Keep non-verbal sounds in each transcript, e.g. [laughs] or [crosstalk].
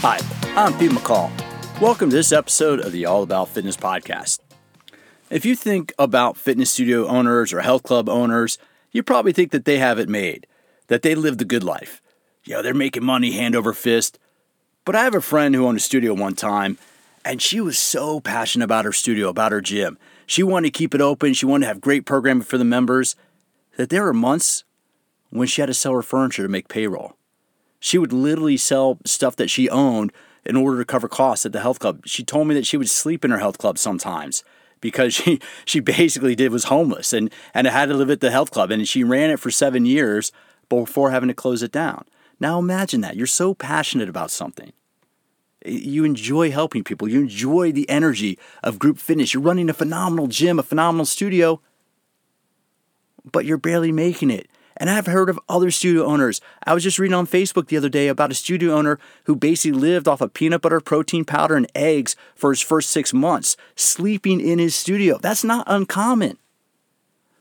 Hi, I'm Pete McCall. Welcome to this episode of the All About Fitness podcast. If you think about fitness studio owners or health club owners, you probably think that they have it made, that they live the good life. You know, they're making money hand over fist. But I have a friend who owned a studio one time, and she was so passionate about her studio, about her gym. She wanted to keep it open, she wanted to have great programming for the members, that there were months when she had to sell her furniture to make payroll. She would literally sell stuff that she owned in order to cover costs at the health club. She told me that she would sleep in her health club sometimes because she [laughs] she basically did was homeless and and had to live at the health club and she ran it for 7 years before having to close it down. Now imagine that. You're so passionate about something. You enjoy helping people. You enjoy the energy of group fitness. You're running a phenomenal gym, a phenomenal studio, but you're barely making it. And I've heard of other studio owners. I was just reading on Facebook the other day about a studio owner who basically lived off of peanut butter, protein powder, and eggs for his first six months, sleeping in his studio. That's not uncommon.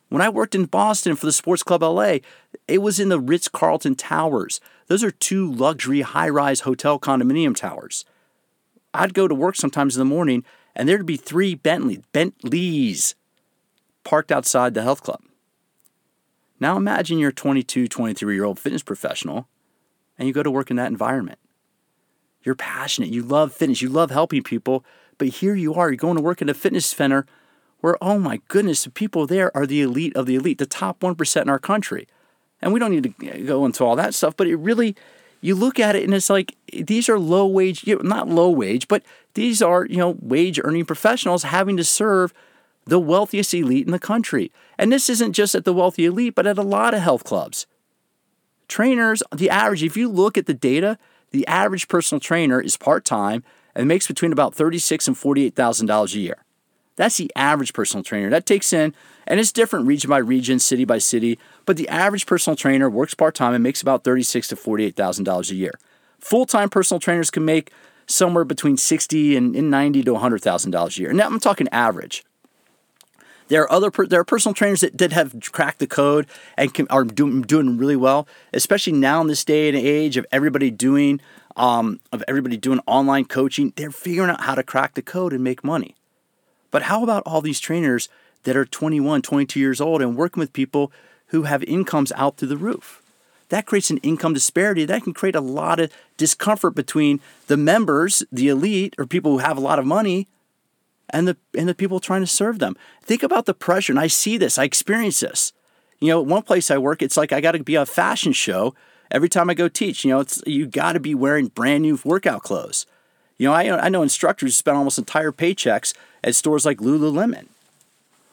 When I worked in Boston for the Sports Club LA, it was in the Ritz Carlton Towers. Those are two luxury high rise hotel condominium towers. I'd go to work sometimes in the morning and there'd be three Bentley, Bentleys parked outside the health club. Now imagine you're a 22, 23 year old fitness professional and you go to work in that environment. You're passionate, you love fitness, you love helping people, but here you are, you're going to work in a fitness center where, oh my goodness, the people there are the elite of the elite, the top 1% in our country. And we don't need to go into all that stuff, but it really, you look at it and it's like these are low wage, not low wage, but these are, you know, wage earning professionals having to serve the wealthiest elite in the country. And this isn't just at the wealthy elite, but at a lot of health clubs. Trainers, the average, if you look at the data, the average personal trainer is part time and makes between about 36 and $48,000 a year. That's the average personal trainer. That takes in, and it's different region by region, city by city, but the average personal trainer works part time and makes about 36 to $48,000 a year. Full time personal trainers can make somewhere between 60 and, and 90 to $100,000 a year. Now I'm talking average. There are other there are personal trainers that, did have cracked the code and can, are doing doing really well, especially now in this day and age of everybody doing um, of everybody doing online coaching. They're figuring out how to crack the code and make money. But how about all these trainers that are 21, 22 years old and working with people who have incomes out through the roof? That creates an income disparity that can create a lot of discomfort between the members, the elite, or people who have a lot of money, and the and the people trying to serve them. Think about the pressure, and I see this, I experience this. You know, one place I work, it's like I got to be a fashion show every time I go teach. You know, it's you got to be wearing brand new workout clothes. You know, I, I know instructors spend almost entire paychecks at stores like Lululemon.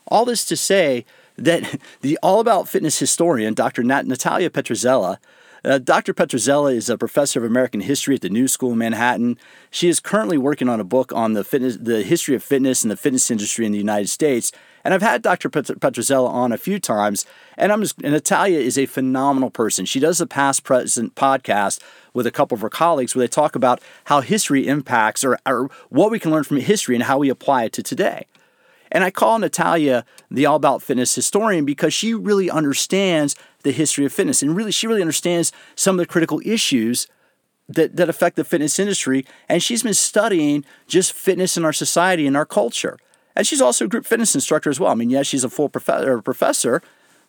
All this to say that [laughs] the All About Fitness historian, Dr. Nat- Natalia Petrzela, uh, Dr. Petrzela is a professor of American history at the New School in Manhattan. She is currently working on a book on the fitness, the history of fitness and the fitness industry in the United States. And I've had Dr. Pet- Petrzela on a few times, and I'm just, and Natalia is a phenomenal person. She does a past present podcast with a couple of her colleagues where they talk about how history impacts or, or what we can learn from history and how we apply it to today. And I call Natalia the All About Fitness historian because she really understands the history of fitness and really she really understands some of the critical issues that, that affect the fitness industry. And she's been studying just fitness in our society and our culture. And she's also a group fitness instructor as well. I mean, yes, she's a full professor, professor,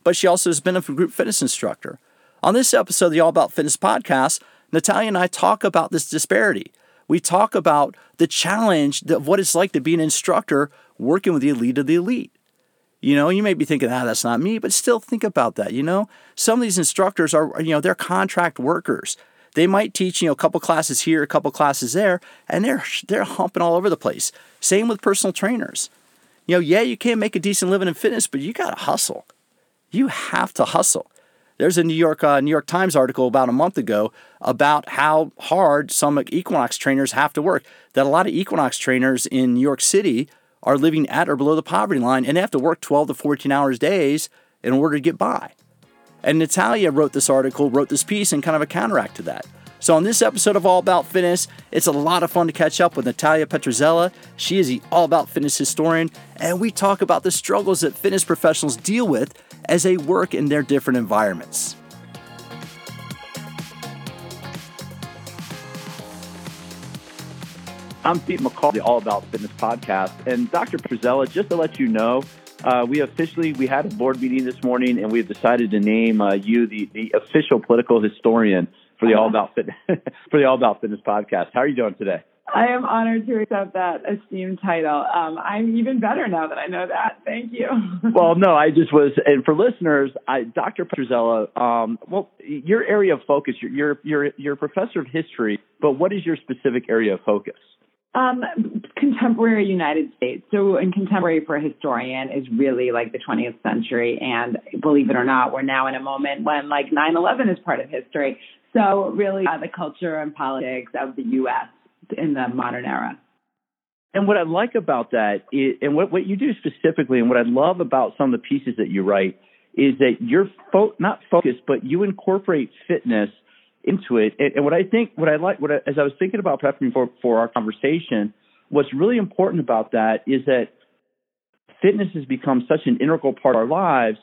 but she also has been a group fitness instructor. On this episode of the All About Fitness podcast, Natalia and I talk about this disparity. We talk about the challenge of what it's like to be an instructor working with the elite of the elite. You know, you may be thinking, ah, that's not me, but still think about that. You know, some of these instructors are, you know, they're contract workers. They might teach, you know, a couple classes here, a couple classes there, and they're they're humping all over the place. Same with personal trainers. You know, yeah, you can't make a decent living in fitness, but you got to hustle. You have to hustle. There's a New York uh, New York Times article about a month ago about how hard some Equinox trainers have to work. That a lot of Equinox trainers in New York City are living at or below the poverty line and they have to work 12 to 14 hours days in order to get by. And Natalia wrote this article, wrote this piece, and kind of a counteract to that. So, on this episode of All About Fitness, it's a lot of fun to catch up with Natalia Petrzela. She is the All About Fitness historian, and we talk about the struggles that fitness professionals deal with as they work in their different environments. I'm Pete McCall, the All About Fitness podcast. And Dr. Petrzela, just to let you know, uh, we officially we had a board meeting this morning, and we've decided to name uh, you the, the official political historian for the All About Fitness [laughs] for the All About Fitness podcast. How are you doing today? I am honored to accept that esteemed title. Um, I'm even better now that I know that. Thank you. [laughs] well, no, I just was, and for listeners, I, Dr. Petrzela, um, well, your area of focus, you're, you're, you're, you're a professor of history, but what is your specific area of focus? Um, contemporary United States. So, in contemporary for a historian is really like the 20th century. And believe it or not, we're now in a moment when like 9 11 is part of history. So, really, uh, the culture and politics of the U.S. in the modern era. And what I like about that is, and what, what you do specifically, and what I love about some of the pieces that you write, is that you're fo- not focused, but you incorporate fitness into it. And, and what I think, what I like, what I, as I was thinking about prepping for, for our conversation, what's really important about that is that fitness has become such an integral part of our lives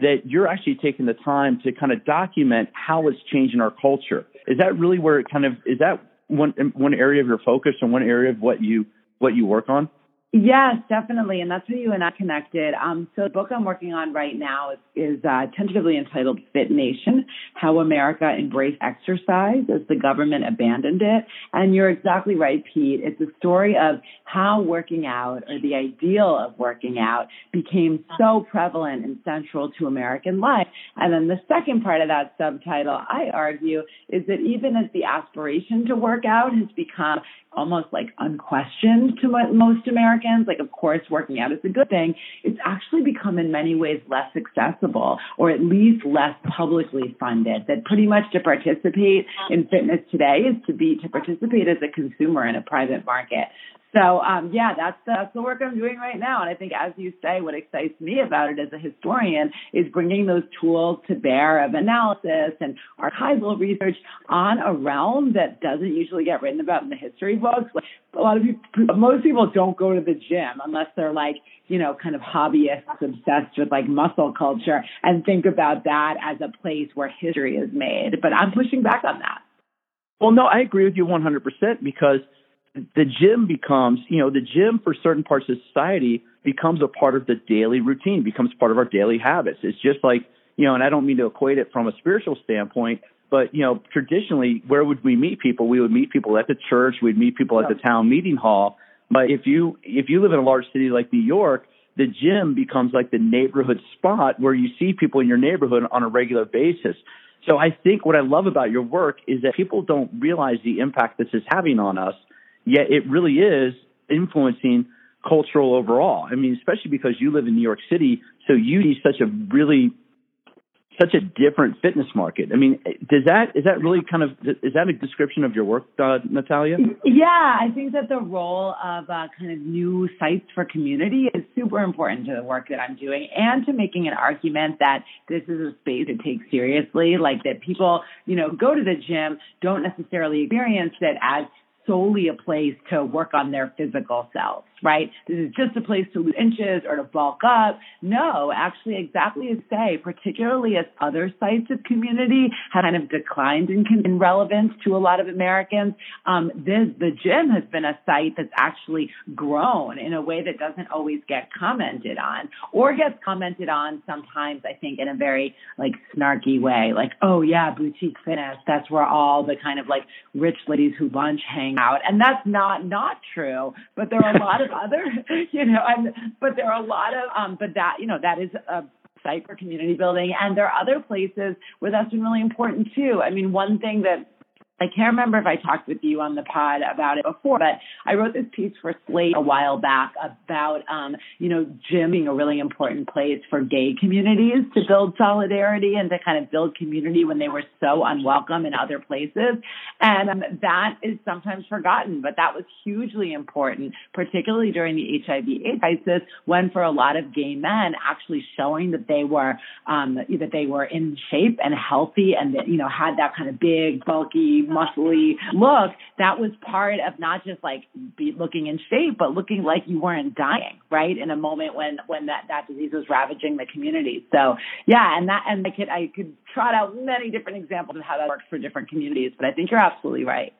that you're actually taking the time to kind of document how it's changing our culture. Is that really where it kind of is that one one area of your focus and one area of what you what you work on? Yes, definitely, and that's how you and I connected. Um, so the book I'm working on right now is, is uh, tentatively entitled "Fit Nation: How America Embraced Exercise as the Government Abandoned It." And you're exactly right, Pete. It's a story of how working out, or the ideal of working out, became so prevalent and central to American life. And then the second part of that subtitle, I argue, is that even as the aspiration to work out has become almost like unquestioned to most Americans. Like, of course, working out is a good thing. It's actually become in many ways less accessible or at least less publicly funded. That pretty much to participate in fitness today is to be, to participate as a consumer in a private market. So um, yeah, that's that's the work I'm doing right now. And I think, as you say, what excites me about it as a historian is bringing those tools to bear of analysis and archival research on a realm that doesn't usually get written about in the history books. Like a lot of people, most people don't go to the gym unless they're like you know, kind of hobbyists obsessed with like muscle culture and think about that as a place where history is made. But I'm pushing back on that. Well, no, I agree with you 100% because the gym becomes, you know, the gym for certain parts of society becomes a part of the daily routine, becomes part of our daily habits. It's just like, you know, and I don't mean to equate it from a spiritual standpoint, but you know, traditionally, where would we meet people? We would meet people at the church. We'd meet people at the town meeting hall. But if you if you live in a large city like New York, the gym becomes like the neighborhood spot where you see people in your neighborhood on a regular basis. So I think what I love about your work is that people don't realize the impact this is having on us Yet it really is influencing cultural overall. I mean, especially because you live in New York City, so you see such a really such a different fitness market. I mean, does that is that really kind of is that a description of your work, uh, Natalia? Yeah, I think that the role of uh, kind of new sites for community is super important to the work that I'm doing, and to making an argument that this is a space to take seriously, like that people, you know, go to the gym, don't necessarily experience it as solely a place to work on their physical selves right? This is just a place to lose inches or to bulk up. No, actually, exactly as say, particularly as other sites of community have kind of declined in, in relevance to a lot of Americans, um, this, the gym has been a site that's actually grown in a way that doesn't always get commented on or gets commented on sometimes, I think, in a very like snarky way, like, oh yeah, boutique fitness, that's where all the kind of like rich ladies who lunch hang out. And that's not, not true, but there are a lot of [laughs] other, [laughs] you know, and, but there are a lot of, um, but that, you know, that is a site for community building. And there are other places where that's been really important too. I mean, one thing that I can't remember if I talked with you on the pod about it before, but I wrote this piece for Slate a while back about, um, you know, gym being a really important place for gay communities to build solidarity and to kind of build community when they were so unwelcome in other places. And um, that is sometimes forgotten, but that was hugely important, particularly during the HIV AIDS crisis, when for a lot of gay men, actually showing that they were, um, that they were in shape and healthy and that, you know, had that kind of big, bulky, muscly look, that was part of not just like be looking in shape, but looking like you weren't dying, right? In a moment when when that that disease was ravaging the community. So yeah, and that and I could I could trot out many different examples of how that works for different communities, but I think you're absolutely right.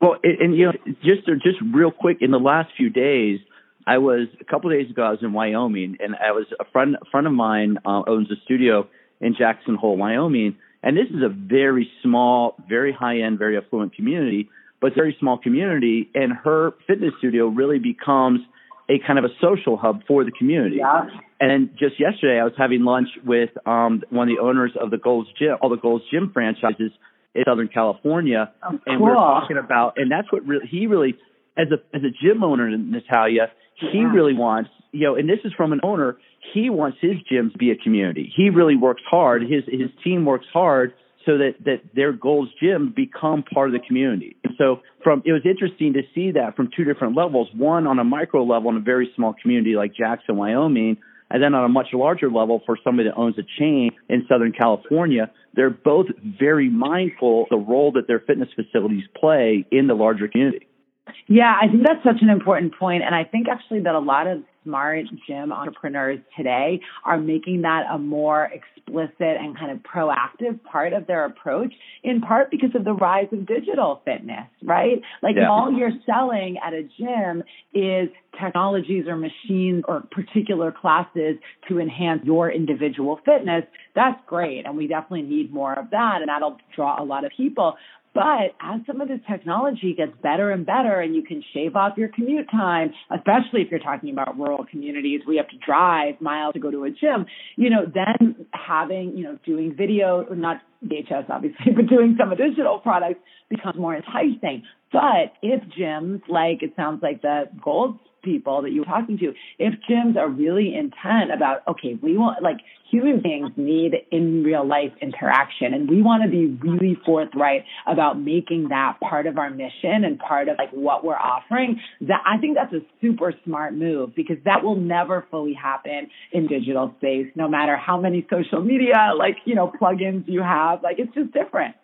Well, and, and you know, just just real quick, in the last few days, I was a couple of days ago. I was in Wyoming, and I was a friend a friend of mine uh, owns a studio in Jackson Hole, Wyoming, and this is a very small, very high end, very affluent community, but it's a very small community, and her fitness studio really becomes a kind of a social hub for the community. Yeah. And just yesterday, I was having lunch with um, one of the owners of the Gold's Gym, all the Gold's Gym franchises in Southern California, oh, and we we're talking about, and that's what really he really, as a as a gym owner, Natalia, he yeah. really wants, you know, and this is from an owner. He wants his gym to be a community. He really works hard. His his team works hard so that that their Gold's Gym become part of the community. And so from it was interesting to see that from two different levels. One on a micro level in a very small community like Jackson, Wyoming, and then on a much larger level for somebody that owns a chain in Southern California. They're both very mindful of the role that their fitness facilities play in the larger community. Yeah, I think that's such an important point, and I think actually that a lot of smart gym entrepreneurs today are making that a more explicit and kind of proactive part of their approach, in part because of the rise of digital fitness, right? Like yeah. all you're selling at a gym is technologies or machines or particular classes to enhance your individual fitness. That's great. And we definitely need more of that. And that'll draw a lot of people. But as some of this technology gets better and better and you can shave off your commute time, especially if you're talking about rural communities you have to drive miles to go to a gym, you know, then having, you know, doing video, not VHS obviously, [laughs] but doing some digital products becomes more enticing. But if gyms, like it sounds like the Gold people that you're talking to, if gyms are really intent about, okay, we want, like, human beings need in real life interaction, and we want to be really forthright about making that part of our mission and part of like what we're offering, that I think that's a super smart move because that will never fully happen in digital space, no matter how many social media, like, you know, plugins you have. Like, it's just different.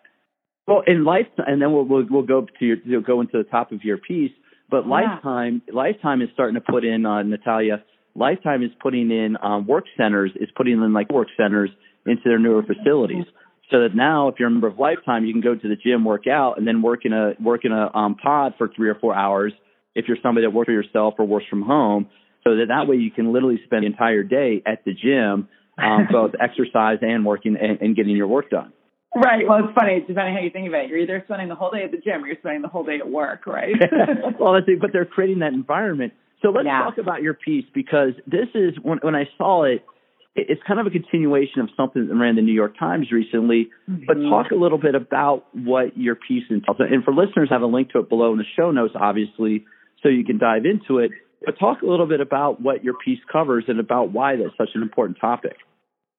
Well, in life, and then we'll, we'll, we'll go to your, you'll go into the top of your piece but yeah. Lifetime, Lifetime is starting to put in, uh, Natalia, Lifetime is putting in um, work centers, is putting in like work centers into their newer facilities. So that now, if you're a member of Lifetime, you can go to the gym, work out, and then work in a work in a um, pod for three or four hours. If you're somebody that works for yourself or works from home, so that that way you can literally spend the entire day at the gym, um, [laughs] both exercise and working and, and getting your work done. Right. Well, it's funny. It's depending how you think of it. You're either spending the whole day at the gym or you're spending the whole day at work, right? [laughs] well, that's it. But they're creating that environment. So let's yeah. talk about your piece because this is when when I saw it, it's kind of a continuation of something that ran the New York Times recently. Mm-hmm. But talk a little bit about what your piece entails. And for listeners, I have a link to it below in the show notes, obviously, so you can dive into it. But talk a little bit about what your piece covers and about why that's such an important topic.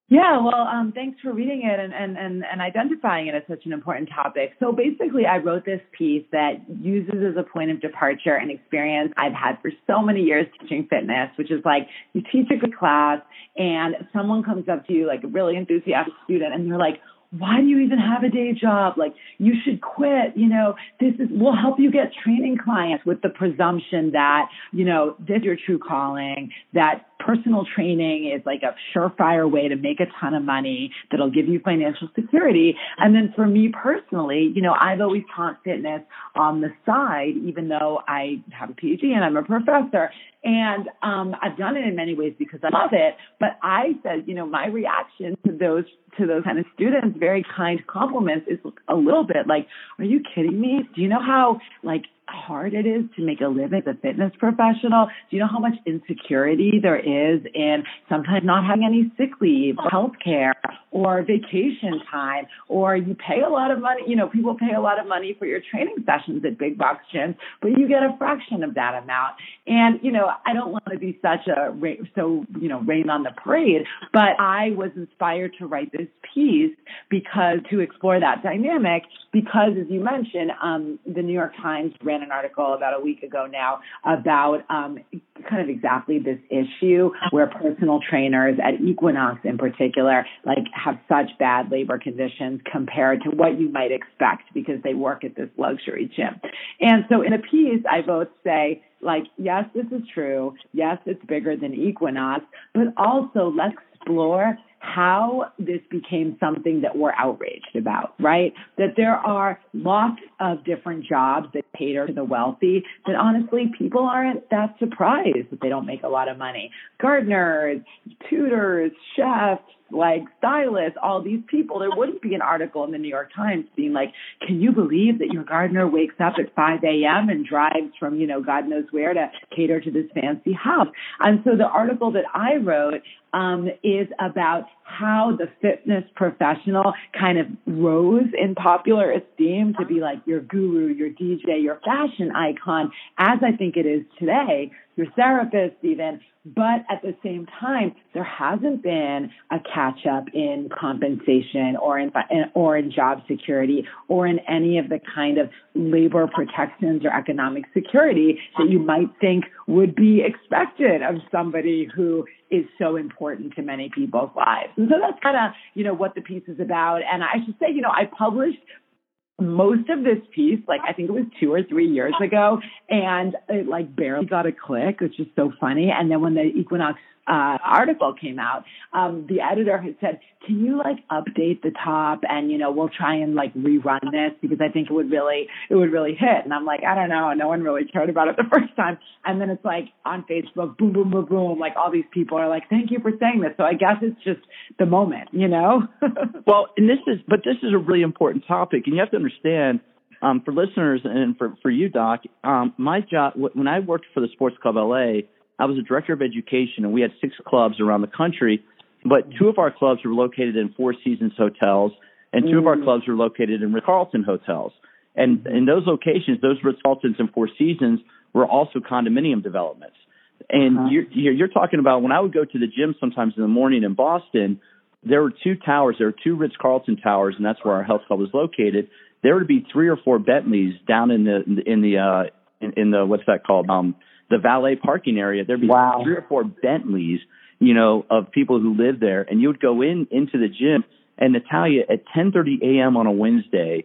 Yeah, well, um, thanks for reading it and, and, and, and identifying it as such an important topic. So basically, I wrote this piece that uses as a point of departure an experience I've had for so many years teaching fitness, which is like you teach a good class and someone comes up to you, like a really enthusiastic student, and they're like, why do you even have a day job? Like, you should quit. You know, this is, we'll help you get training clients with the presumption that, you know, this is your true calling, that personal training is like a surefire way to make a ton of money that'll give you financial security. And then for me personally, you know, I've always taught fitness on the side, even though I have a PhD and I'm a professor. And um, I've done it in many ways because I love it. But I said, you know, my reaction to those to those kind of students, very kind compliments, is a little bit like, "Are you kidding me? Do you know how like hard it is to make a living as a fitness professional? Do you know how much insecurity there is in sometimes not having any sick leave, or health care, or vacation time, or you pay a lot of money? You know, people pay a lot of money for your training sessions at big box gyms, but you get a fraction of that amount. And you know, I don't want to be such a so you know rain on the parade, but I was inspired to write this piece because to explore that dynamic because as you mentioned, um, the New York Times ran an article about a week ago now about um, kind of exactly this issue where personal trainers at Equinox in particular like have such bad labor conditions compared to what you might expect because they work at this luxury gym. And so in a piece, I both say like, yes, this is true. Yes, it's bigger than Equinox, but also let's explore how this became something that we're outraged about, right? That there are lots of different jobs that cater to the wealthy, then honestly, people aren't that surprised that they don't make a lot of money. Gardeners, tutors, chefs, like stylists, all these people, there wouldn't be an article in the New York Times being like, can you believe that your gardener wakes up at 5 a.m. and drives from, you know, God knows where to cater to this fancy house? And so the article that I wrote um, is about how the fitness professional kind of rose in popular esteem to be like your guru, your DJ, your fashion icon, as I think it is today, your therapist even. But at the same time, there hasn't been a catch up in compensation or in, or in job security or in any of the kind of labor protections or economic security that you might think would be expected of somebody who is so important to many people's lives. And so that's kind of, you know, what the piece is about. And I should say, you know, I published most of this piece, like I think it was two or three years ago, and it like barely got a click, which is so funny. And then when the Equinox uh, article came out, um, the editor had said, "Can you like update the top and you know we'll try and like rerun this because I think it would really it would really hit." And I'm like, I don't know, no one really cared about it [laughs] the first time. And then it's like on Facebook, boom, boom, boom, boom, like all these people are like, "Thank you for saying this." So I guess it's just the moment, you know. [laughs] well, and this is, but this is a really important topic, and you have to understand. Um, for listeners and for, for you, Doc, um, my job, when I worked for the Sports Club LA, I was a director of education, and we had six clubs around the country. But two of our clubs were located in Four Seasons hotels, and two mm. of our mm. clubs were located in Ritz Carlton hotels. And in those locations, those Ritz Carltons and Four Seasons were also condominium developments. And uh-huh. you're, you're talking about when I would go to the gym sometimes in the morning in Boston, there were two towers. There were two Ritz Carlton towers, and that's where our health club was located. There would be three or four Bentleys down in the in the uh, in, in the what's that called um, the valet parking area, there'd be wow. three or four Bentleys, you know, of people who live there, and you would go in into the gym, and Natalia at 10:30 a.m. on a Wednesday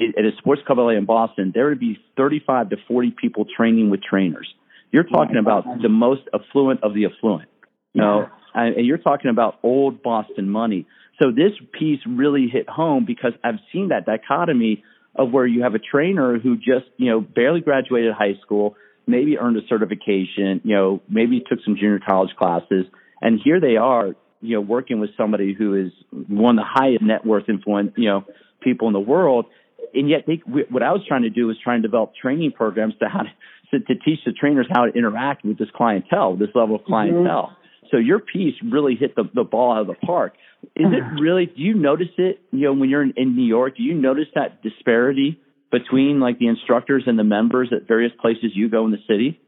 at a sports club LA in Boston, there would be 35 to 40 people training with trainers. You're talking about the most affluent of the affluent. You know, and you're talking about old Boston money. So this piece really hit home because I've seen that dichotomy of where you have a trainer who just, you know, barely graduated high school, maybe earned a certification, you know, maybe took some junior college classes, and here they are, you know, working with somebody who is one of the highest net worth influence, you know, people in the world. And yet, they, what I was trying to do was try and develop training programs to how to, to teach the trainers how to interact with this clientele, this level of mm-hmm. clientele. Mm-hmm. So your piece really hit the, the ball out of the park. Is it [sighs] really? Do you notice it? You know, when you're in, in New York, do you notice that disparity between like the instructors and the members at various places you go in the city?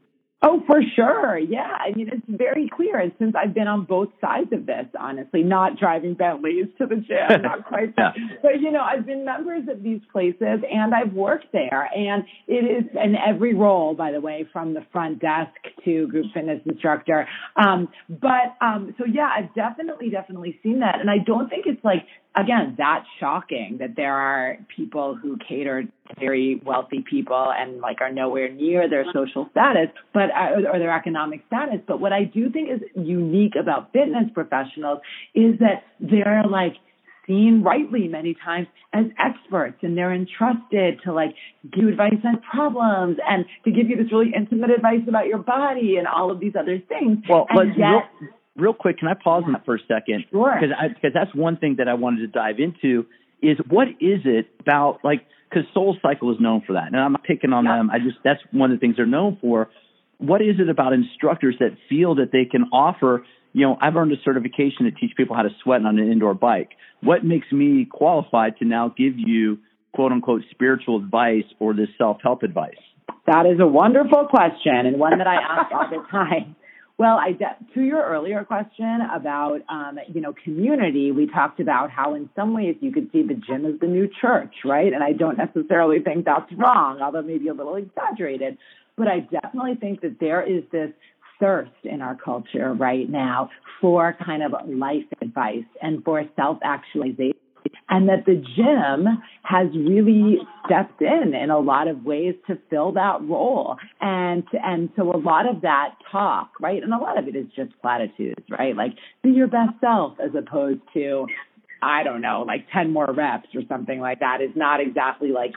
Oh, for sure. Yeah. I mean, it's very clear. And since I've been on both sides of this, honestly, not driving Bentleys to the gym, [laughs] not quite. yeah. But, you know, I've been members of these places and I've worked there. And it is in every role, by the way, from the front desk to group fitness instructor. Um, but, um, so yeah, I've definitely, definitely seen that. And I don't think it's like again, that's shocking that there are people who cater to very wealthy people and like are nowhere near their social status, but uh, or their economic status. But what I do think is unique about fitness professionals is that they're like seen rightly many times as experts and they're entrusted to like give advice on problems and to give you this really intimate advice about your body and all of these other things. Well, and yet, real, quick, can I pause on that for a second? Sure. Because because that's one thing that I wanted to dive into is what is it about like because Soul Cycle is known for that, and I'm picking on yeah. them. I just that's one of the things they're known for. What is it about instructors that feel that they can offer? You know, I've earned a certification to teach people how to sweat on an indoor bike. What makes me qualified to now give you quote unquote spiritual advice or this self help advice? That is a wonderful question and one that I ask all the [laughs] time. Well, I de- to your earlier question about um, you know community, we talked about how in some ways you could see the gym as the new church, right? And I don't necessarily think that's wrong, although maybe a little exaggerated. But I definitely think that there is this thirst in our culture right now for kind of life advice and for self actualization and that the gym has really stepped in in a lot of ways to fill that role. And, and so a lot of that talk, right? And a lot of it is just platitudes, right? Like be your best self as opposed to I don't know, like 10 more reps or something like that is not exactly like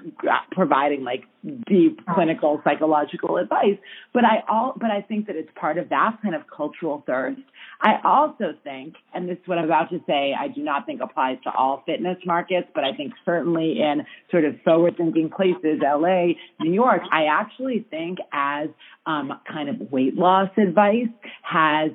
providing like deep clinical psychological advice. But I all, but I think that it's part of that kind of cultural thirst. I also think, and this is what I'm about to say, I do not think applies to all fitness markets, but I think certainly in sort of forward thinking places, LA, New York, I actually think as um, kind of weight loss advice has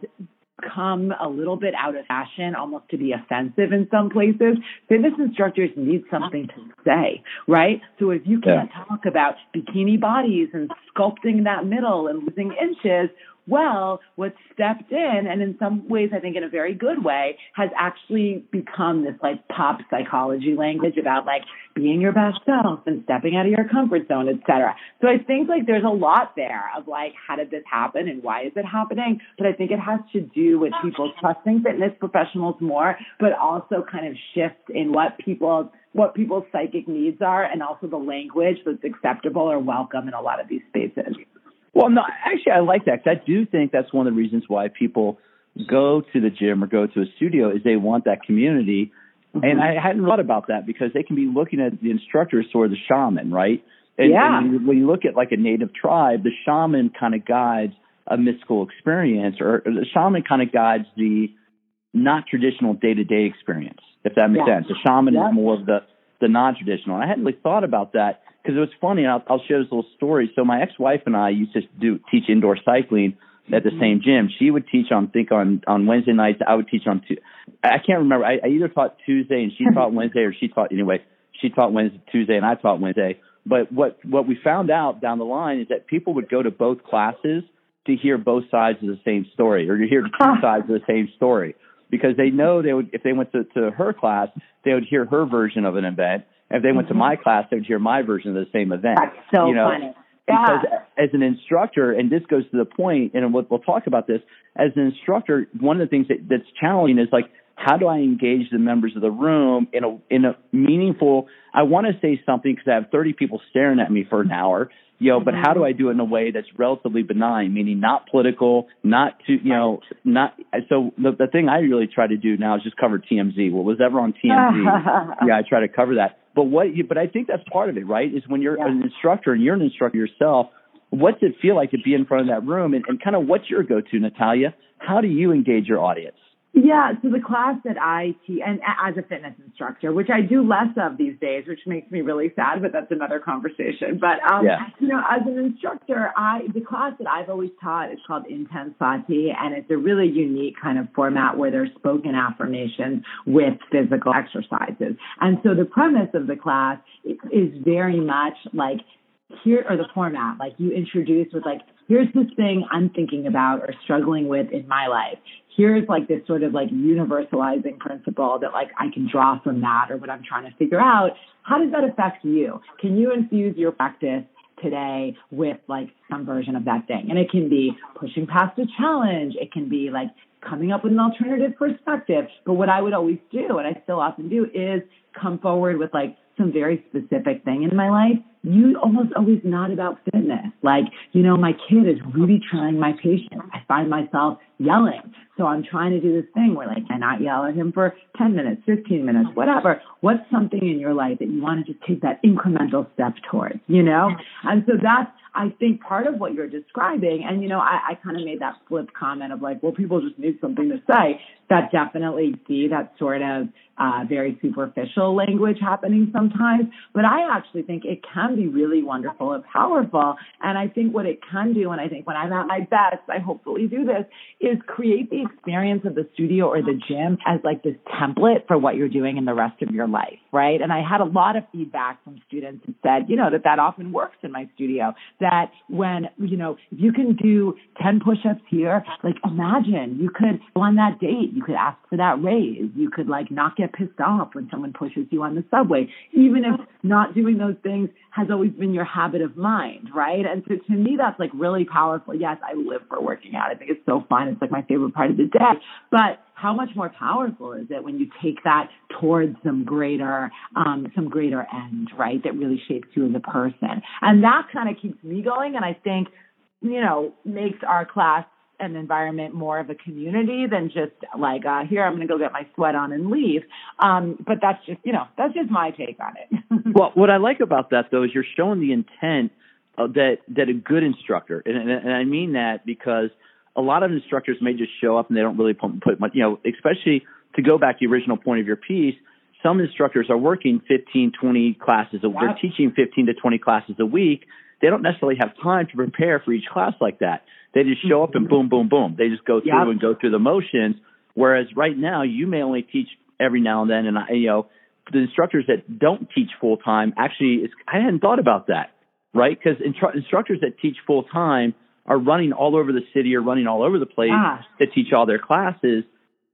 come a little bit out of fashion, almost to be offensive in some places. Fitness instructors need something to say, right? So if you can't yeah. talk about bikini bodies and sculpting that middle and losing inches, well, what stepped in, and in some ways, I think in a very good way, has actually become this like pop psychology language about like being your best self and stepping out of your comfort zone, et cetera. So I think like there's a lot there of like, how did this happen and why is it happening? But I think it has to do with people trusting fitness professionals more, but also kind of shift in what people what people's psychic needs are and also the language that's acceptable or welcome in a lot of these spaces. Well, no, actually, I like that because I do think that's one of the reasons why people go to the gym or go to a studio is they want that community. Mm-hmm. And I hadn't thought about that because they can be looking at the instructor or the shaman, right? And, yeah. and when you look at like a native tribe, the shaman kind of guides a mystical experience, or, or the shaman kind of guides the not traditional day to day experience, if that makes yeah. sense. The shaman yeah. is more of the the non traditional. I hadn't really thought about that because it was funny. I'll, I'll share this little story. So my ex-wife and I used to do teach indoor cycling at the mm-hmm. same gym. She would teach on think on on Wednesday nights. I would teach on. Tu- I can't remember. I, I either taught Tuesday and she [laughs] taught Wednesday, or she taught anyway. She taught Wednesday, Tuesday, and I taught Wednesday. But what what we found out down the line is that people would go to both classes to hear both sides of the same story, or to hear two [laughs] sides of the same story, because they know they would if they went to, to her class, they would hear her version of an event, if they went to my class, they would hear my version of the same event. That's so you know, funny. Yeah. Because as an instructor, and this goes to the point, and we'll, we'll talk about this. As an instructor, one of the things that, that's challenging is like, how do I engage the members of the room in a in a meaningful? I want to say something because I have 30 people staring at me for an hour, you know. Mm-hmm. But how do I do it in a way that's relatively benign, meaning not political, not to you know, not. So the the thing I really try to do now is just cover TMZ. What was ever on TMZ? [laughs] yeah, I try to cover that. But what you, but I think that's part of it, right? Is when you're yeah. an instructor and you're an instructor yourself, what's it feel like to be in front of that room and, and kind of what's your go-to, Natalia? How do you engage your audience? Yeah, so the class that I teach, and as a fitness instructor, which I do less of these days, which makes me really sad, but that's another conversation. But um, yeah. you know, as an instructor, I the class that I've always taught is called Intensati, and it's a really unique kind of format where there's spoken affirmations with physical exercises. And so the premise of the class is very much like here or the format like you introduce with like here's this thing i'm thinking about or struggling with in my life here's like this sort of like universalizing principle that like I can draw from that or what I'm trying to figure out. How does that affect you? Can you infuse your practice today with like some version of that thing? And it can be pushing past a challenge. It can be like coming up with an alternative perspective. But what I would always do, and I still often do, is come forward with like some very specific thing in my life, you almost always not about fitness. Like, you know, my kid is really trying my patience. I find myself yelling. So I'm trying to do this thing where like, I yell at him for 10 minutes, 15 minutes, whatever. What's something in your life that you want to just take that incremental step towards, you know? And so that's, I think part of what you're describing, and you know, I, I kind of made that flip comment of like, well, people just need something to say. That definitely see that sort of uh, very superficial language happening sometimes. But I actually think it can be really wonderful and powerful. And I think what it can do, and I think when I'm at my best, I hopefully do this, is create the experience of the studio or the gym as like this template for what you're doing in the rest of your life, right? And I had a lot of feedback from students who said, you know, that that often works in my studio. That when, you know, if you can do 10 push-ups here, like imagine you could on that date, you could ask for that raise, you could like not get pissed off when someone pushes you on the subway, even if not doing those things has always been your habit of mind, right? And so to me, that's like really powerful. Yes, I live for working out. I think it's so fun. It's like my favorite part of the day. But how much more powerful is it when you take that towards some greater, um, some greater end, right? That really shapes you as a person. And that kind of keeps me going. And I think, you know, makes our class an environment more of a community than just like uh, here I'm going to go get my sweat on and leave. Um, but that's just you know that's just my take on it. [laughs] well, what I like about that though is you're showing the intent that that a good instructor, and, and I mean that because a lot of instructors may just show up and they don't really put, put much, you know, especially to go back to the original point of your piece. Some instructors are working 15, 20 classes. A, They're teaching 15 to 20 classes a week. They don't necessarily have time to prepare for each class like that. They just show up and mm-hmm. boom, boom, boom. They just go through and go through the motions. Whereas right now, you may only teach every now and then, and I, you know, the instructors that don't teach full time actually, I hadn't thought about that, right? Because instructors that teach full time are running all over the city or running all over the place Gosh. to teach all their classes.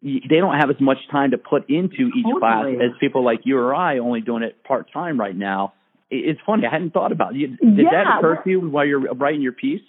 They don't have as much time to put into each totally. class as people like you or I only doing it part time right now. It's funny. I hadn't thought about it. Did yeah. that occur to you while you're writing your piece?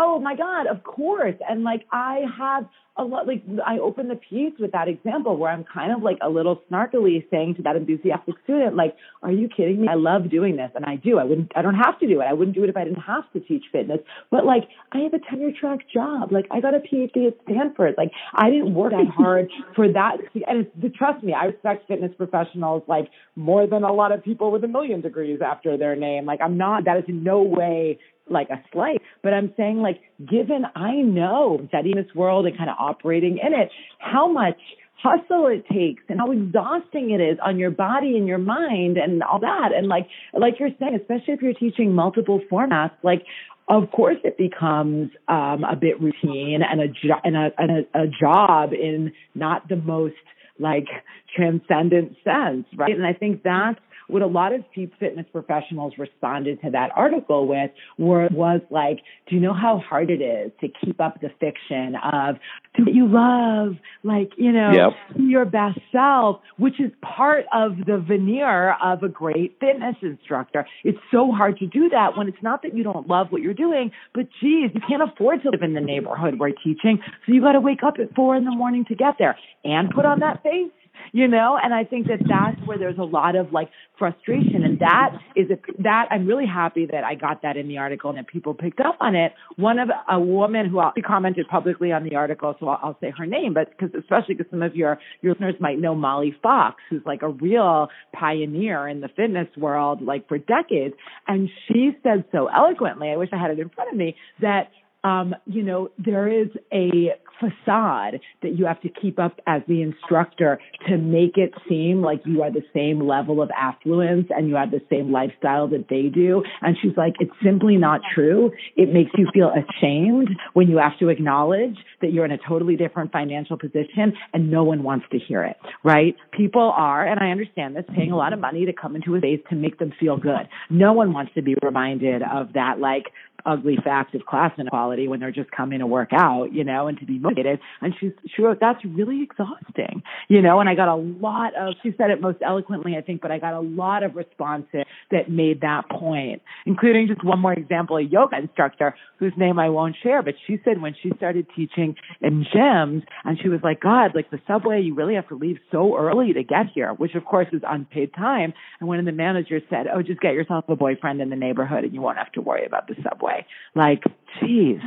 Oh my God, of course. And like I have a lot, like I open the piece with that example where I'm kind of like a little snarkily saying to that enthusiastic student, like, are you kidding me? I love doing this and I do. I wouldn't, I don't have to do it. I wouldn't do it if I didn't have to teach fitness. But like, I have a tenure track job. Like I got a PhD at Stanford. Like I didn't work that hard [laughs] for that. And it's, trust me, I respect fitness professionals like more than a lot of people with a million degrees after their name. Like I'm not, that is in no way like a slight, but I'm saying like, given I know studying this world and kind of operating in it, how much hustle it takes and how exhausting it is on your body and your mind and all that. And like, like you're saying, especially if you're teaching multiple formats, like, of course it becomes um, a bit routine and a, jo- and a, and a, a job in not the most like transcendent sense, right? And I think that's what a lot of fitness professionals responded to that article with were, was like, do you know how hard it is to keep up the fiction of do what you love, like, you know, yep. your best self, which is part of the veneer of a great fitness instructor. It's so hard to do that when it's not that you don't love what you're doing, but geez, you can't afford to live in the neighborhood we're teaching. So you got to wake up at four in the morning to get there and put on that face you know? And i think that that's where there's a lot of like frustration. And that is a, that i'm really happy that i got that in the article and that people picked up on it. One of a woman who commented publicly on the article so i'll, I'll say her name but because especially because some of your your listeners might know molly fox who's like a real pioneer in the fitness world like for decades. And she said so eloquently i wish i had it in front of me that um, you know, there is a facade that you have to keep up as the instructor to make it seem like you are the same level of affluence and you have the same lifestyle that they do. And she's like, it's simply not true. It makes you feel ashamed when you have to acknowledge that you're in a totally different financial position and no one wants to hear it, right? People are, and I understand this, paying a lot of money to come into a space to make them feel good. No one wants to be reminded of that, like, ugly facts of class inequality when they're just coming to work out, you know, and to be motivated. And she, she wrote, that's really exhausting, you know, and I got a lot of, she said it most eloquently, I think, but I got a lot of responses that made that point, including just one more example, a yoga instructor whose name I won't share, but she said when she started teaching in gyms and she was like, God, like the subway, you really have to leave so early to get here, which of course is unpaid time. And when the manager said, oh, just get yourself a boyfriend in the neighborhood and you won't have to worry about the subway. Like, geez.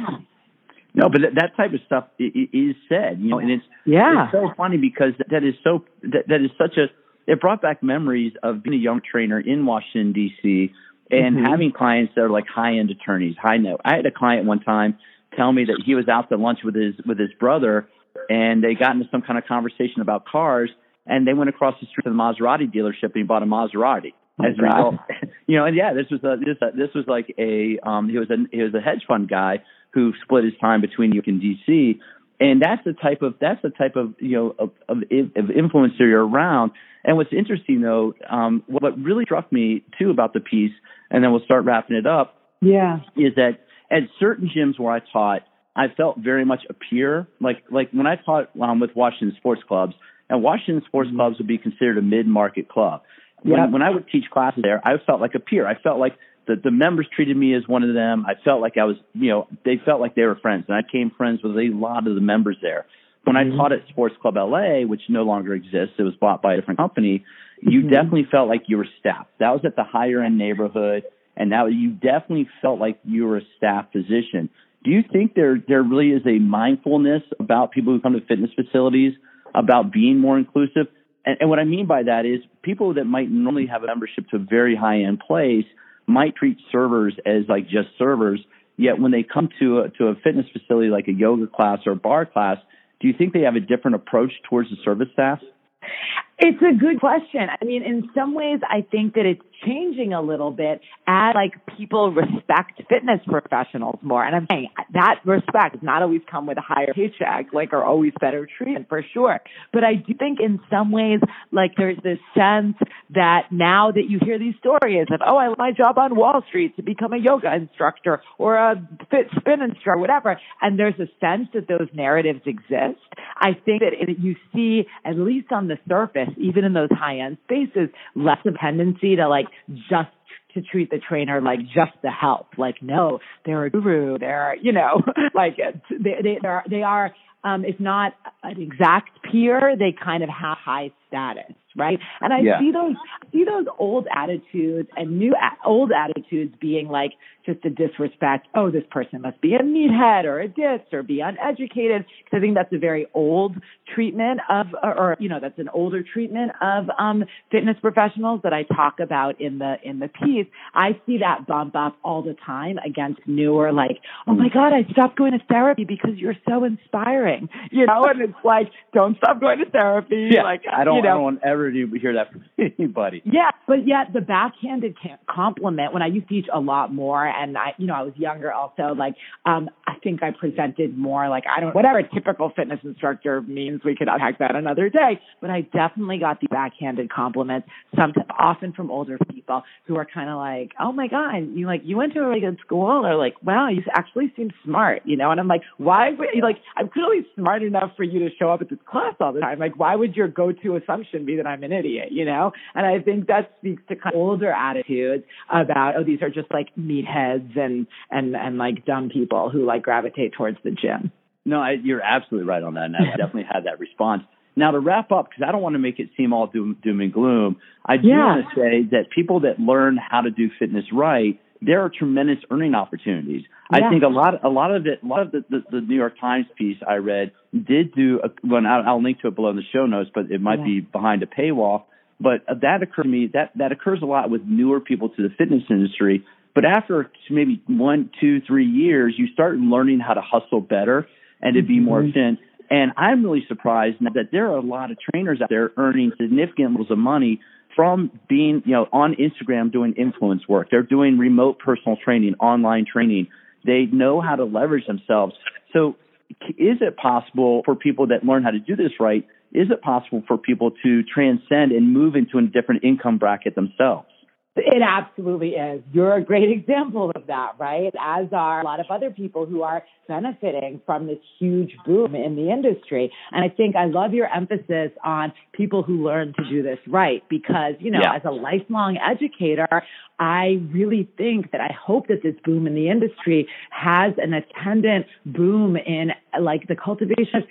No, but that type of stuff is said, you know, and it's yeah, it's so funny because that is so that, that is such a it brought back memories of being a young trainer in Washington D.C. and mm-hmm. having clients that are like high end attorneys, high note. I had a client one time tell me that he was out to lunch with his with his brother, and they got into some kind of conversation about cars, and they went across the street to the Maserati dealership and he bought a Maserati. Oh, as a result, [laughs] you know, and yeah, this was a, this this was like a um he was a he was a hedge fund guy who split his time between New York and DC. And that's the type of that's the type of you know of, of, of influencer you're around. And what's interesting though, um, what really struck me too about the piece, and then we'll start wrapping it up. Yeah, is that at certain gyms where I taught, I felt very much a peer. Like like when I taught um, with Washington sports clubs, and Washington sports mm-hmm. clubs would be considered a mid market club. When, yep. when I would teach classes there, I felt like a peer. I felt like the, the members treated me as one of them. I felt like I was, you know, they felt like they were friends, and I became friends with a lot of the members there. When mm-hmm. I taught at Sports Club LA, which no longer exists, it was bought by a different company. You mm-hmm. definitely felt like you were staff. That was at the higher end neighborhood, and now you definitely felt like you were a staff position. Do you think there there really is a mindfulness about people who come to fitness facilities about being more inclusive? And, and what I mean by that is people that might normally have a membership to a very high end place might treat servers as like just servers. Yet when they come to a, to a fitness facility like a yoga class or a barre class, do you think they have a different approach towards the service staff? It's a good question. I mean, in some ways, I think that it's changing a little bit as like people respect fitness professionals more. And I'm saying that respect does not always come with a higher paycheck, like or always better treatment for sure. But I do think in some ways, like there's this sense that now that you hear these stories of, oh, I left my job on Wall Street to become a yoga instructor or a fit spin instructor, whatever. And there's a sense that those narratives exist. I think that it, you see, at least on the surface, even in those high end spaces, less of a tendency to like just to treat the trainer like just the help. Like, no, they're a guru. They're, you know, [laughs] like they, they, they're, they are, um, if not an exact peer, they kind of have high status right? And I yeah. see those see those old attitudes and new old attitudes being like just a disrespect. Oh, this person must be a meathead or a ditz or be uneducated. Because I think that's a very old treatment of, or, or, you know, that's an older treatment of um, fitness professionals that I talk about in the in the piece. I see that bump up all the time against newer, like, oh my God, I stopped going to therapy because you're so inspiring, you know. And it's like, don't stop going to therapy. Yeah, like, I don't, you know, I don't want ever to hear that from [laughs] anybody. Yeah, but yet the backhanded compliment when I used to teach a lot more and I, you know, I was younger also, like, um, I think I presented more like, I don't, whatever typical fitness instructor means, we could unpack that another day, but I definitely got the backhanded compliments, some, often from older people who are kind of like, oh my God, you like, you went to a really good school or like, wow, you actually seem smart, you know? And I'm like, why would like, I'm clearly smart enough for you to show up at this class all the time. Like, why would your go-to assumption be that I'm an idiot, you know? And I think that speaks to kind of older attitudes about, oh, these are just like meatheads and and and like dumb people who like gravitate towards the gym. No, I, you're absolutely right on that, and I definitely had that response. Now to wrap up, because I don't want to make it seem all doom, doom and gloom, I do yeah. want to say that people that learn how to do fitness right, there are tremendous earning opportunities. Yeah. I think a lot, a lot of it, a lot of the, the, the New York Times piece I read did do. A, well, I'll, I'll link to it below in the show notes, but it might yeah. be behind a paywall. But that occurred to me. That that occurs a lot with newer people to the fitness industry but after maybe one, two, three years, you start learning how to hustle better and to be more mm-hmm. efficient. And I'm really surprised now that there are a lot of trainers out there earning significant levels of money from being, you know, on Instagram doing influence work. They're doing remote personal training, online training. They know how to leverage themselves. So is it possible for people that learn how to do this right? Is it possible for people to transcend and move into a different income bracket themselves? It absolutely is. You're a great [laughs] example of that, right? As are a lot of other people who are benefiting from this huge boom in the industry. And I think I love your emphasis on people who learn to do this right because, you know, yeah. as a lifelong educator, I really think that I hope that this boom in the industry has an attendant boom in like the cultivation of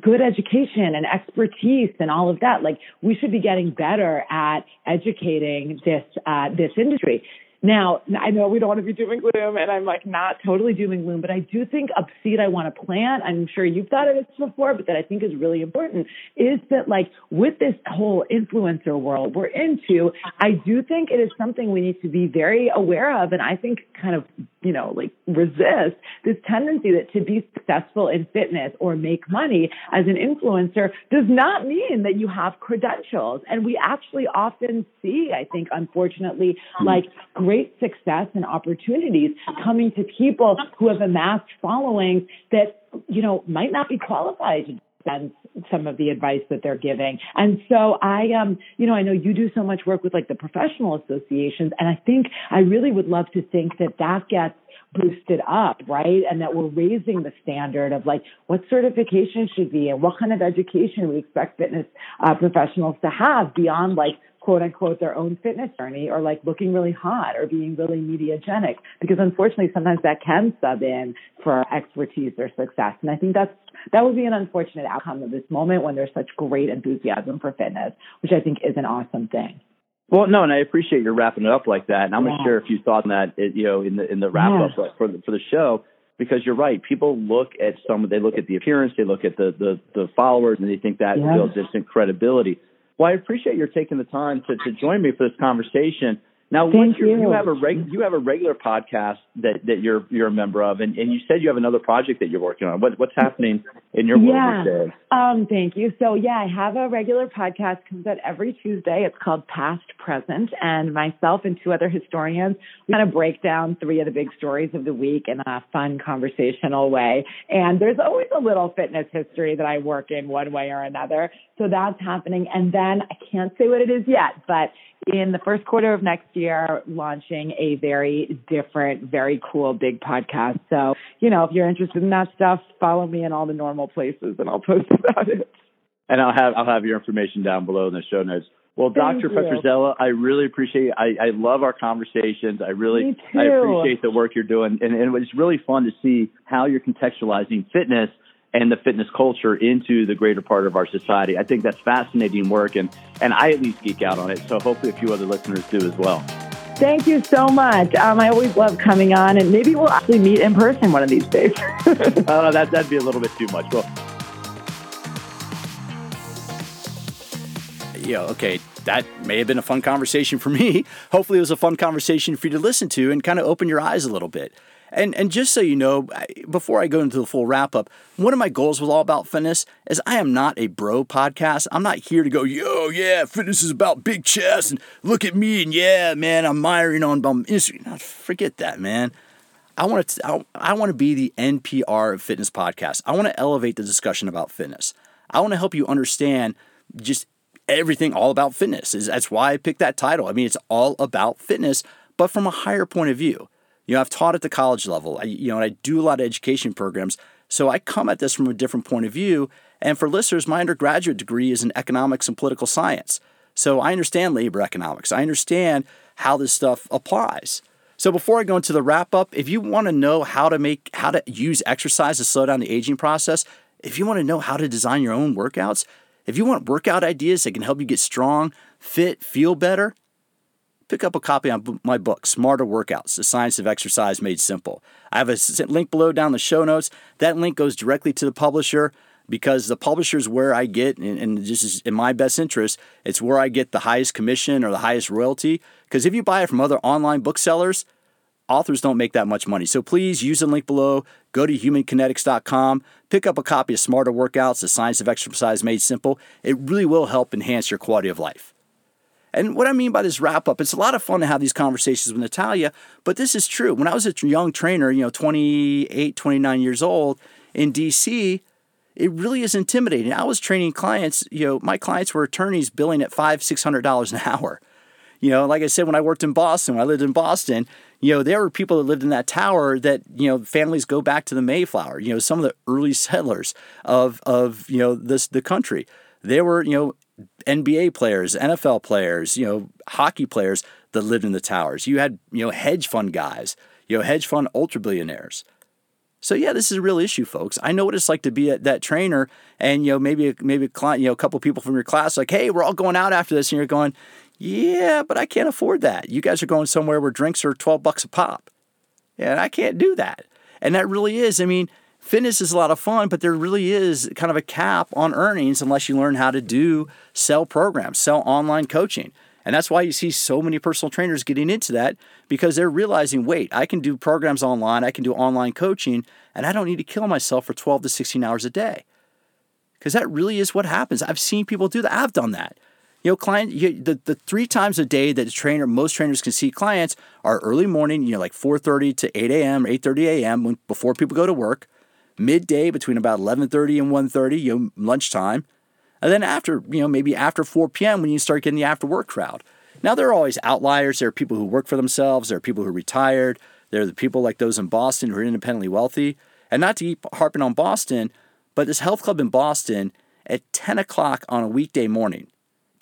good education and expertise and all of that. Like we should be getting better at educating this uh, this industry. Now, I know we don't want to be doom and gloom, and I'm like not totally doom and gloom, but I do think a seed I want to plant, I'm sure you've thought of this before, but that I think is really important, is that like with this whole influencer world we're into, I do think it is something we need to be very aware of, and I think kind of, you know, like resist this tendency that to be successful in fitness or make money as an influencer does not mean that you have credentials. And we actually often see, I think, unfortunately, like great great success and opportunities coming to people who have amassed followings that, you know, might not be qualified to sense some of the advice that they're giving. And so I, um, you know, I know you do so much work with like the professional associations, and I think I really would love to think that that gets boosted up, right? And that we're raising the standard of like what certification should be and what kind of education we expect fitness uh, professionals to have beyond like quote unquote their own fitness journey or like looking really hot or being really mediagenic because unfortunately sometimes that can sub in for expertise or success. And I think that's that would be an unfortunate outcome of this moment when there's such great enthusiasm for fitness, which I think is an awesome thing. Well, no, and I appreciate you wrapping it up like that. And I'm yeah. going to share a few thoughts on that, you know, in the in the wrap up yeah. for the for the show. because you're right. People look at some, they look at the appearance, they look at the the, the followers, and they think that yeah. builds instant credibility. Well, I appreciate your taking the time to, to join me for this conversation. Now, Thank you. you have a reg, you have a regular podcast that, that you're you're a member of, and, and you said you have another project that you're working on. What, what's happening in your world yeah. Um, thank you. So yeah, I have a regular podcast comes out every Tuesday. It's called Past Present, and myself and two other historians we kind of break down three of the big stories of the week in a fun conversational way. And there's always a little fitness history that I work in one way or another. So that's happening. And then I can't say what it is yet, but in the first quarter of next year, launching a very different, very cool big podcast. So, you know, if you're interested in that stuff, follow me in all the normal places and I'll post [laughs] about it. And I'll have I'll have your information down below in the show notes. Well, Thank Dr. Petrzela, I really appreciate it. I, I love our conversations. I really I appreciate the work you're doing. And, and it's really fun to see how you're contextualizing fitness and the fitness culture into the greater part of our society. I think that's fascinating work, and, and I at least geek out on it. So hopefully a few other listeners do as well. Thank you so much. Um, I always love coming on, and maybe we'll actually meet in person one of these days. [laughs] uh, that, that'd be a little bit too much. Well, yeah, okay, that may have been a fun conversation for me. [laughs] Hopefully, it was a fun conversation for you to listen to and kind of open your eyes a little bit. And and just so you know, before I go into the full wrap up, one of my goals with All About Fitness is I am not a bro podcast. I'm not here to go, yo, yeah, fitness is about big chest and look at me and yeah, man, I'm miring on bum Instagram. Forget that, man. I want to I, I want to be the NPR of fitness podcast. I want to elevate the discussion about fitness. I want to help you understand just everything all about fitness. Is That's why I picked that title. I mean, it's all about fitness, but from a higher point of view. You know, I've taught at the college level. I, you know, and I do a lot of education programs. So I come at this from a different point of view. And for listeners, my undergraduate degree is in economics and political science. So I understand labor economics. I understand how this stuff applies. So before I go into the wrap up, if you want to know how to make how to use exercise to slow down the aging process, if you want to know how to design your own workouts, if you want workout ideas that can help you get strong, fit, feel better, pick up a copy of my book, Smarter Workouts The Science of Exercise Made Simple. I have a link below down the show notes. That link goes directly to the publisher because the publisher is where I get, and, this is in my best interest, it's where I get the highest commission or the highest royalty. Because if you buy it from other online booksellers, authors don't make that much money. So please use the link below. Go to humankinetics.com, pick up a copy of Smarter Workouts, The Science of Exercise Made Simple. It really will help enhance your quality of life. And what I mean by this wrap up, it's a lot of fun to have these conversations with Natalia, but this is true. When I was a young trainer, you know, 28, 29 years old in DC, it really is intimidating. I was training clients, you know, my clients were attorneys billing at five, six hundred dollars an hour. You know, like I said, when I worked in Boston, when I lived in Boston, you know, there were people that lived in that tower that, you know, families go back to the Mayflower, you know, some of the early settlers of of, you know, this the country. They were, you know, NBA players, NFL players, you know, hockey players that lived in the towers. You had, you know, hedge fund guys, you know, hedge fund ultra billionaires. So yeah, this is a real issue, folks. I know what it's like to be a, that trainer, and you know, maybe maybe a client, you know, a couple people from your class, like, hey, we're all going out after this, and you're going, yeah, but I can't afford that. You guys are going somewhere where drinks are twelve bucks a pop, and I can't do that. And that really is, I mean, fitness is a lot of fun, but there really is kind of a cap on earnings unless you learn how to do sell programs, sell online coaching. And that's why you see so many personal trainers getting into that because they're realizing, wait, I can do programs online, I can do online coaching, and I don't need to kill myself for 12 to 16 hours a day. Because that really is what happens. I've seen people do that. I've done that. You know, client, you, the, the three times a day that a trainer, most trainers can see clients are early morning, you know, like 4.30 to 8 a.m., 8.30 a.m. When, before people go to work midday between about 11:30 and 1:30, you know, lunchtime, and then after, you know, maybe after 4 p.m. when you start getting the after work crowd. Now there are always outliers. There are people who work for themselves. There are people who are retired. There are the people like those in Boston who are independently wealthy. And not to keep harping on Boston, but this health club in Boston at 10 o'clock on a weekday morning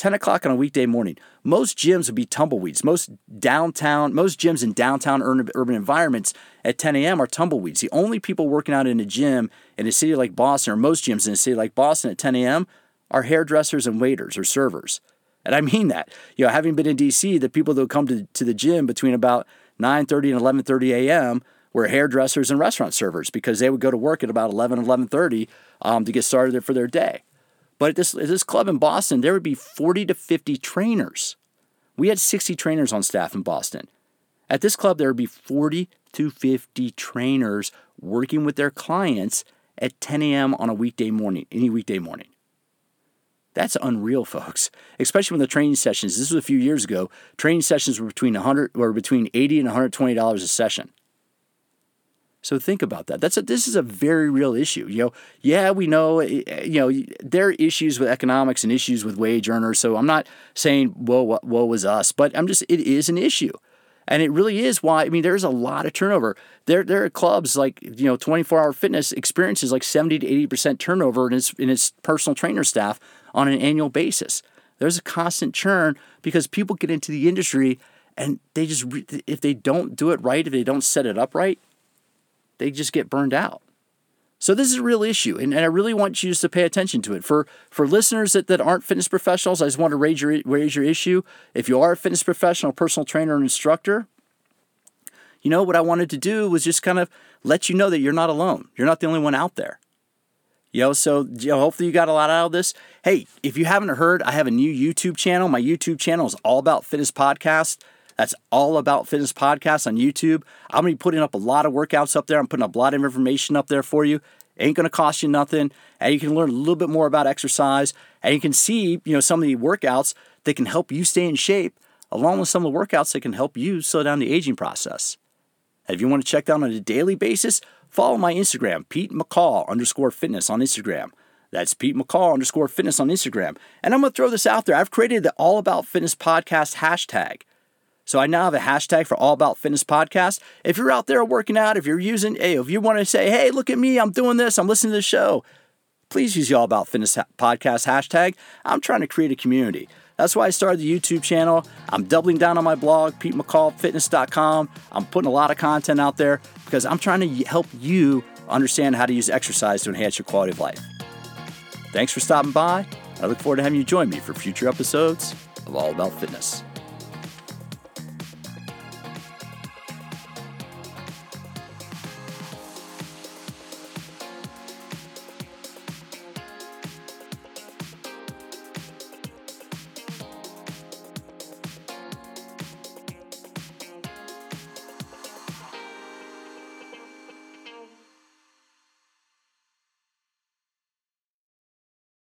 10 o'clock on a weekday morning. Most gyms would be tumbleweeds. Most downtown, most gyms in downtown urban, environments at 10 a.m. are tumbleweeds. The only people working out in a gym in a city like Boston, or most gyms in a city like Boston at 10 a.m., are hairdressers and waiters or servers. And I mean that. You know, having been in DC, the people that would come to, to the gym between about 9:30 and 11:30 a.m. were hairdressers and restaurant servers because they would go to work at about 11, 11.30 um, to get started for their day. But at this, at this club in Boston, there would be 40 to 50 trainers. We had 60 trainers on staff in Boston. At this club, there would be 40 to 50 trainers working with their clients at 10 a.m. on a weekday morning, any weekday morning. That's unreal, folks. Especially when the training sessions. This was a few years ago. Training sessions were between 100 were between 80 and 120 dollars a session. So think about that. That's a, this is a very real issue. You know, yeah, we know eh, eh, you know there are issues with economics and issues with wage earners. So I'm not saying whoa, woe was us, but I'm just it is an issue. And it really is why I mean there's a lot of turnover. There there are clubs like you know 24 hour fitness experiences like 70 to 80 percent turnover in its in its personal trainer staff on an annual basis. There's a constant churn because people get into the industry and they just if they don't do it right, if they don't set it up right, they just get burned out. So this is a real issue, and, and I really want you just to pay attention to it. For for listeners that, that aren't fitness professionals, I just want to raise your raise your issue. If you are a fitness professional, personal trainer, and instructor, you know what I wanted to do was just kind of let you know that you're not alone. You're not the only one out there. You know, so you know, hopefully you got a lot out of this. Hey, if you haven't heard, I have a new YouTube channel. My YouTube channel is all about fitness podcast. That's all about fitness podcast on YouTube. I'm gonna be putting up a lot of workouts up there. I'm putting up a lot of information up there for you. Ain't gonna cost you nothing, and you can learn a little bit more about exercise, and you can see, you know, some of the workouts that can help you stay in shape, along with some of the workouts that can help you slow down the aging process. And if you want to check that on a daily basis, follow my Instagram, Pete McCall underscore fitness on Instagram. That's Pete McCall underscore fitness on Instagram. And I'm going to throw this out there. I've created the All About Fitness podcast hashtag. So I now have a hashtag for All About Fitness podcast. If you're out there working out, if you're using, hey, if you want to say, hey, look at me, I'm doing this, I'm listening to the show, please use the All About Fitness podcast hashtag. I'm trying to create a community. That's why I started the YouTube channel. I'm doubling down on my blog, PeteMcCallFitness.com. I'm putting a lot of content out there because I'm trying to help you understand how to use exercise to enhance your quality of life. Thanks for stopping by. I look forward to having you join me for future episodes of All About Fitness.